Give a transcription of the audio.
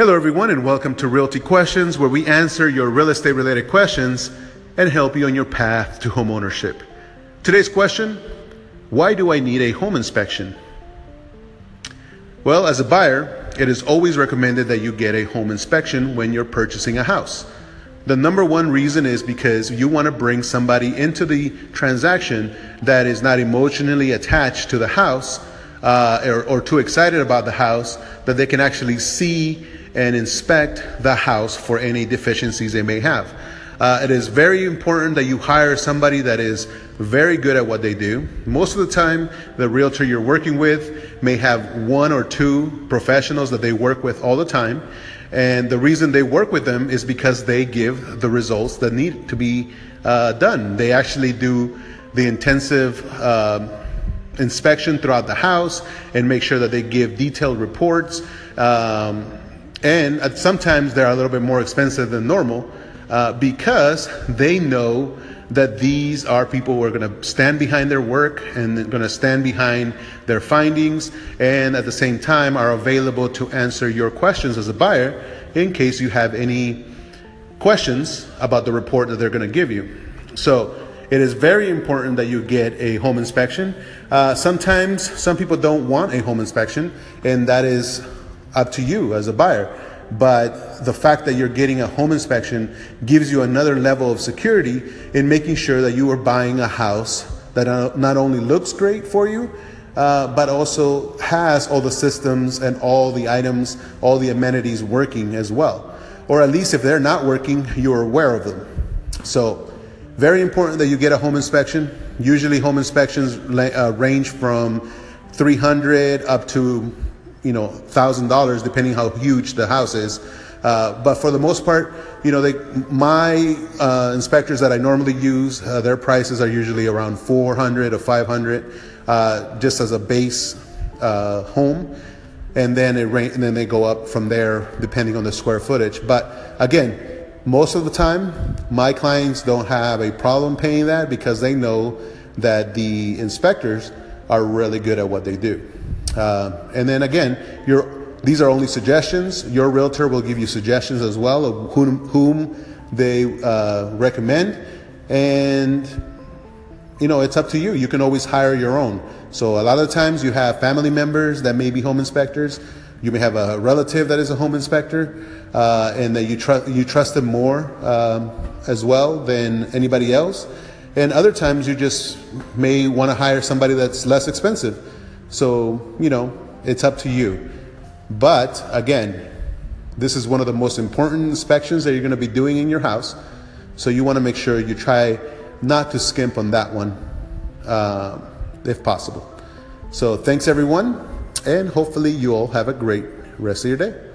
Hello, everyone, and welcome to Realty Questions, where we answer your real estate related questions and help you on your path to homeownership. Today's question Why do I need a home inspection? Well, as a buyer, it is always recommended that you get a home inspection when you're purchasing a house. The number one reason is because you want to bring somebody into the transaction that is not emotionally attached to the house uh, or, or too excited about the house that they can actually see and inspect the house for any deficiencies they may have. Uh, it is very important that you hire somebody that is very good at what they do. Most of the time, the realtor you're working with may have one or two professionals that they work with all the time. And the reason they work with them is because they give the results that need to be uh, done. They actually do the intensive uh, inspection throughout the house and make sure that they give detailed reports. Um, and sometimes they're a little bit more expensive than normal uh, because they know that these are people who are going to stand behind their work and going to stand behind their findings and at the same time are available to answer your questions as a buyer in case you have any questions about the report that they're going to give you. So it is very important that you get a home inspection. Uh, sometimes some people don't want a home inspection, and that is up to you as a buyer. But the fact that you're getting a home inspection gives you another level of security in making sure that you are buying a house that not only looks great for you, uh, but also has all the systems and all the items, all the amenities working as well. Or at least if they're not working, you're aware of them. So, very important that you get a home inspection. Usually, home inspections uh, range from 300 up to you know thousand dollars depending how huge the house is. Uh, but for the most part, you know, they, my uh, inspectors that I normally use, uh, their prices are usually around 400 or 500, uh, just as a base uh, home, and then it and then they go up from there depending on the square footage. But again, most of the time, my clients don't have a problem paying that because they know that the inspectors are really good at what they do. Uh, and then again, these are only suggestions. Your realtor will give you suggestions as well of whom, whom they uh, recommend. And, you know, it's up to you. You can always hire your own. So a lot of times you have family members that may be home inspectors. You may have a relative that is a home inspector, uh, and that you trust you trust them more um, as well than anybody else. And other times you just may want to hire somebody that's less expensive. So, you know, it's up to you. But again, this is one of the most important inspections that you're going to be doing in your house. So you want to make sure you try not to skimp on that one uh, if possible. So thanks everyone, and hopefully you all have a great rest of your day.